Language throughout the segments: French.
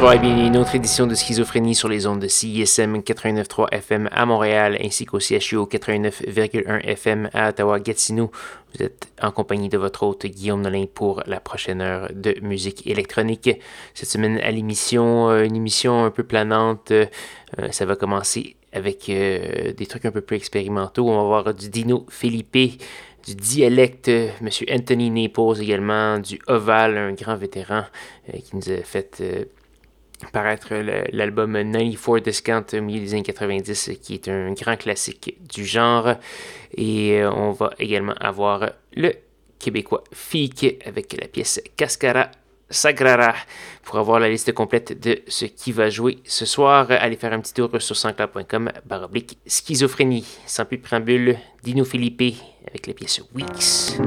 Bonsoir et bienvenue à une autre édition de Schizophrénie sur les ondes de CISM 89.3 FM à Montréal ainsi qu'au CHU 89.1 FM à Ottawa-Gatineau. Vous êtes en compagnie de votre hôte Guillaume Nolin pour la prochaine heure de musique électronique. Cette semaine à l'émission, euh, une émission un peu planante. Euh, ça va commencer avec euh, des trucs un peu plus expérimentaux. On va voir du Dino Felipe du dialecte, M. Anthony Naples également, du Oval, un grand vétéran qui nous a fait paraître l'album 94 Discount au milieu des années 90, qui est un grand classique du genre. Et euh, on va également avoir le québécois Fique avec la pièce Cascara Sagrara. Pour avoir la liste complète de ce qui va jouer ce soir, allez faire un petit tour sur sanscloud.com baroblique schizophrénie. Sans plus de préambule, Dino Philippe avec la pièce Weeks.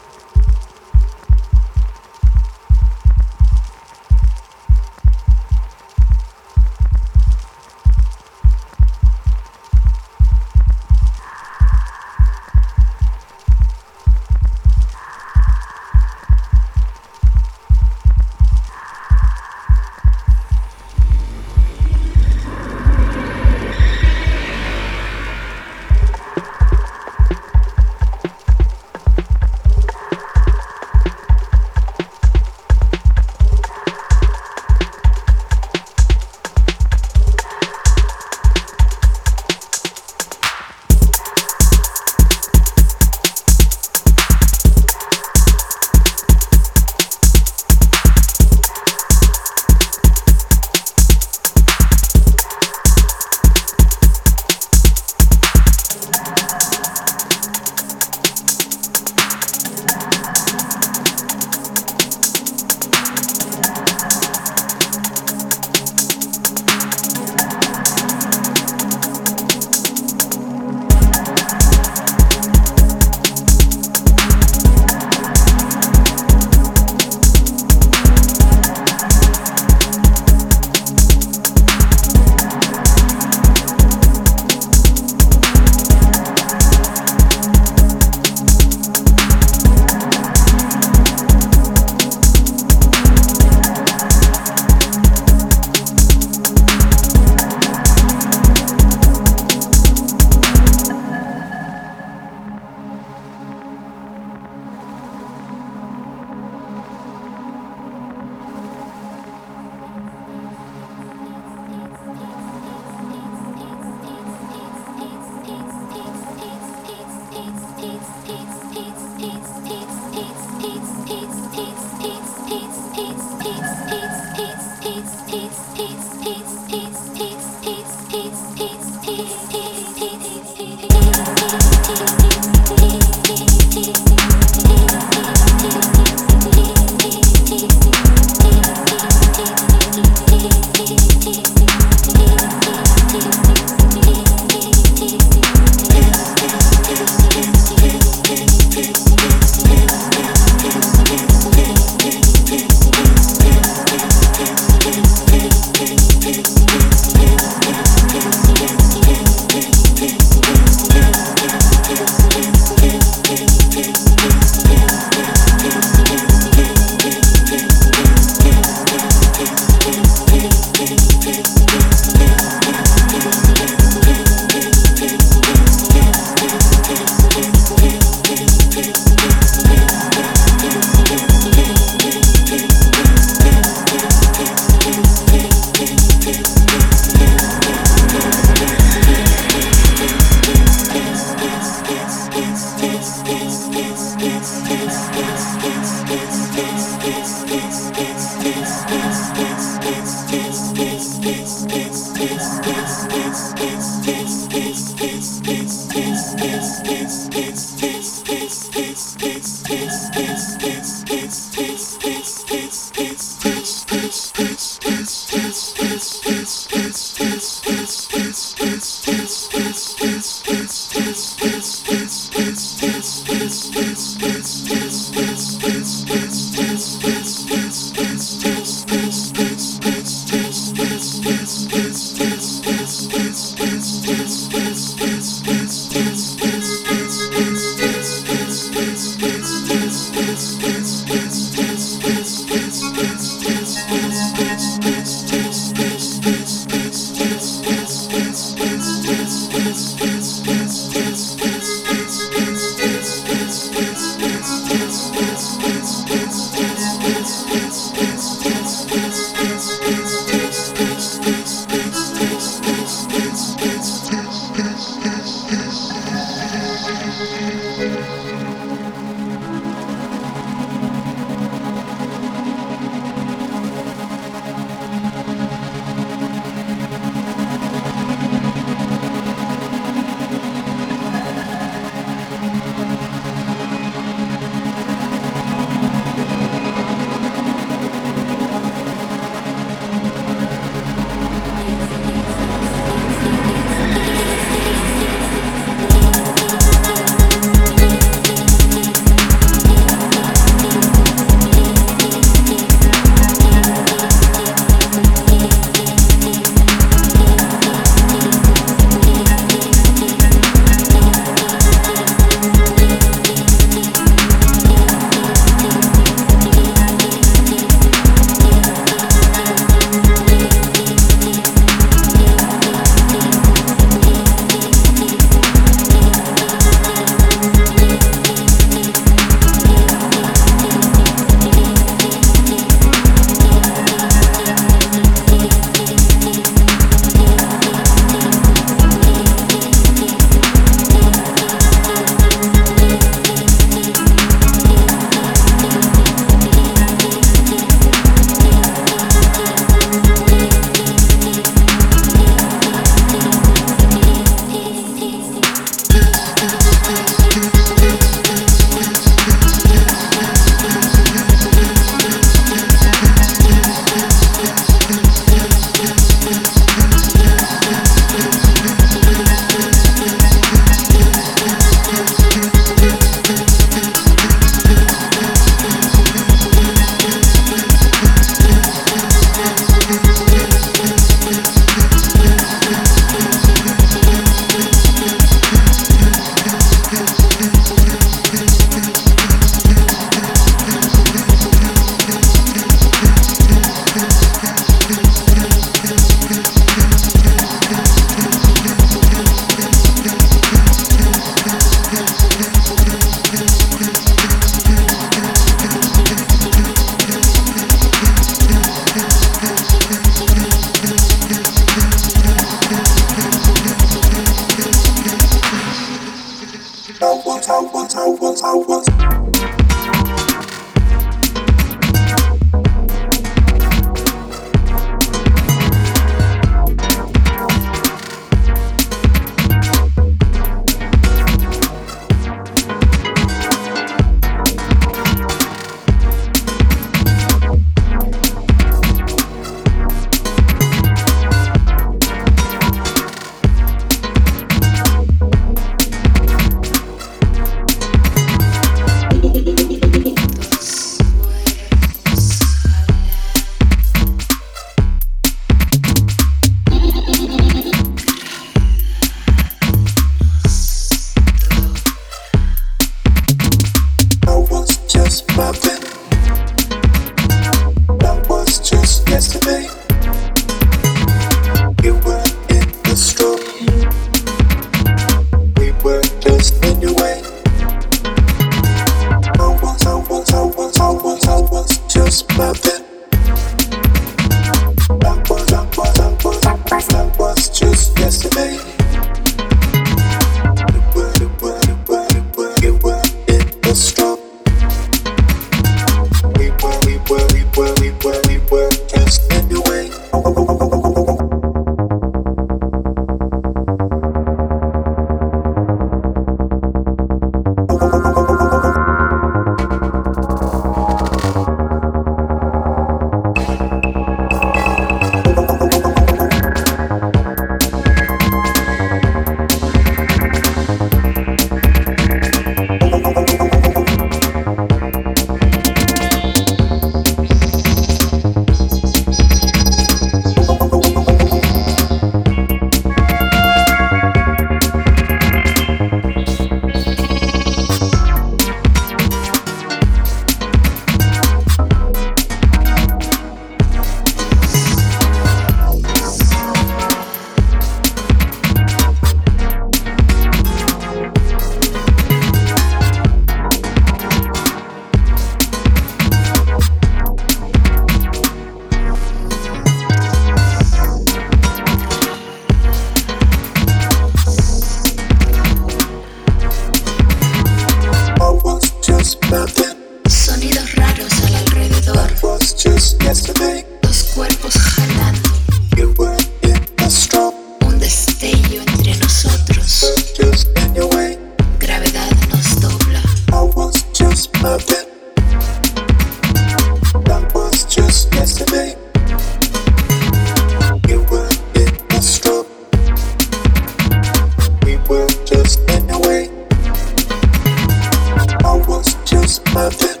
just moved it.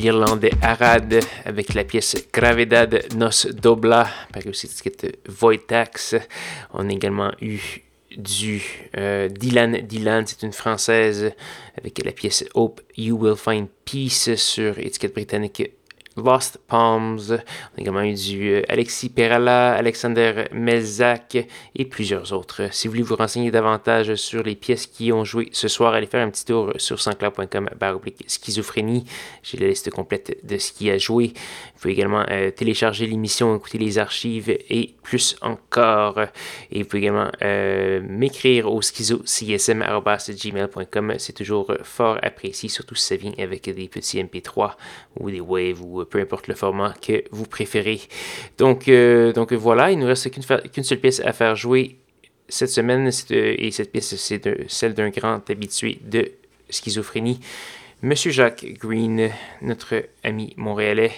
l'Irlandais Arad avec la pièce Gravedad Nos Dobla, par aussi l'étiquette Voitax. On a également eu du euh, Dylan Dylan, c'est une française avec la pièce Hope You Will Find Peace sur étiquette britannique Lost Palms. On a également eu du euh, Alexis Perala, Alexander Melzak et plusieurs autres. Si vous voulez vous renseigner davantage sur les pièces qui ont joué ce soir, allez faire un petit tour sur sanscloud.com schizophrénie. J'ai la liste complète de ce qui a joué. Vous pouvez également euh, télécharger l'émission, écouter les archives et plus encore. Et vous pouvez également euh, m'écrire au schizocsm.gmail.com. C'est toujours fort apprécié, surtout si ça vient avec des petits MP3 ou des waves ou peu importe le format que vous préférez. Donc, euh, donc voilà, il nous reste qu'une seule pièce à faire jouer cette semaine, euh, et cette pièce, c'est celle d'un grand habitué de schizophrénie. Monsieur Jacques Green, notre ami montréalais,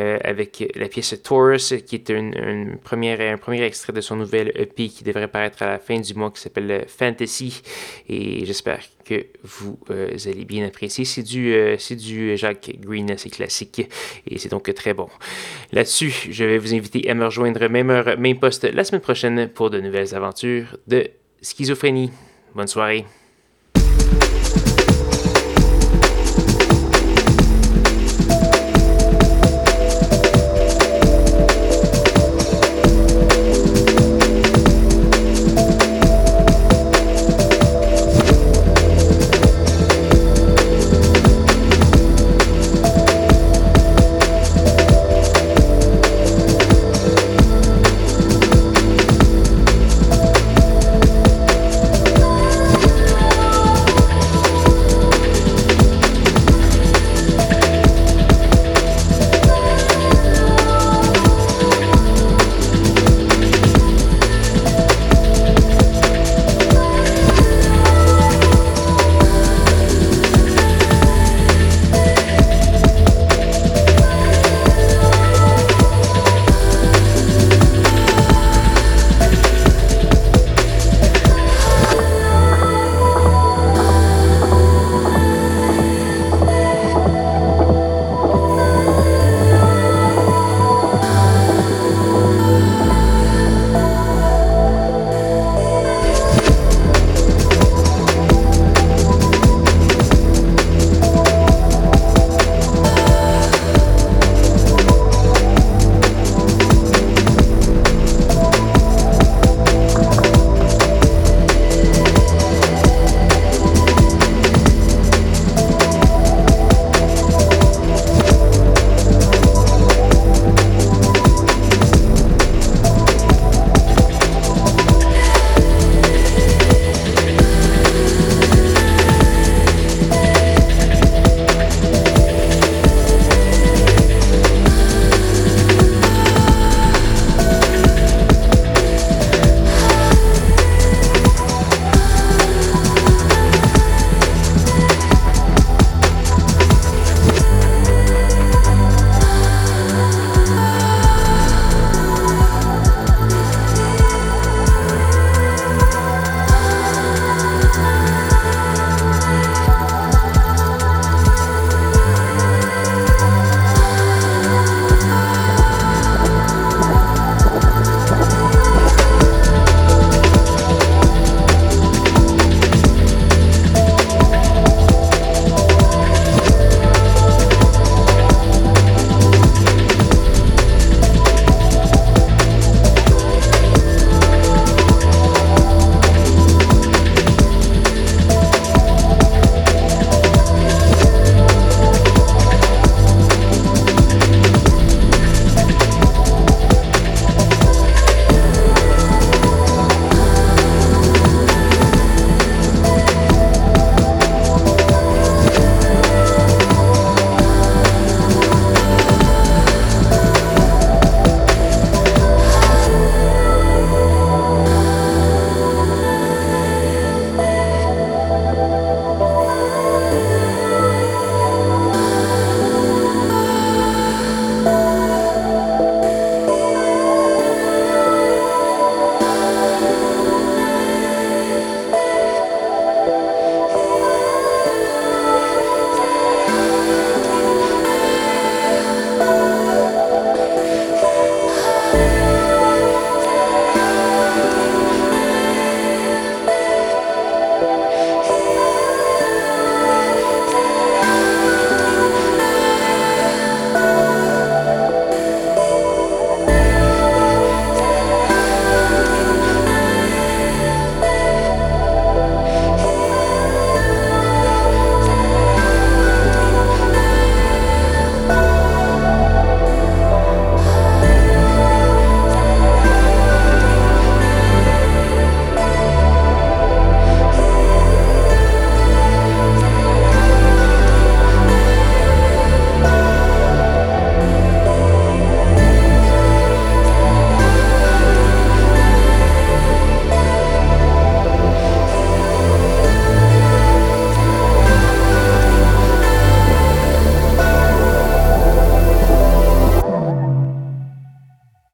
euh, avec la pièce Taurus, qui est une, première, un premier extrait de son nouvel EP qui devrait paraître à la fin du mois, qui s'appelle Fantasy. Et j'espère que vous euh, allez bien apprécier. C'est du, euh, Jacques Green assez classique et c'est donc très bon. Là-dessus, je vais vous inviter à me rejoindre même heure, même poste la semaine prochaine pour de nouvelles aventures de schizophrénie. Bonne soirée.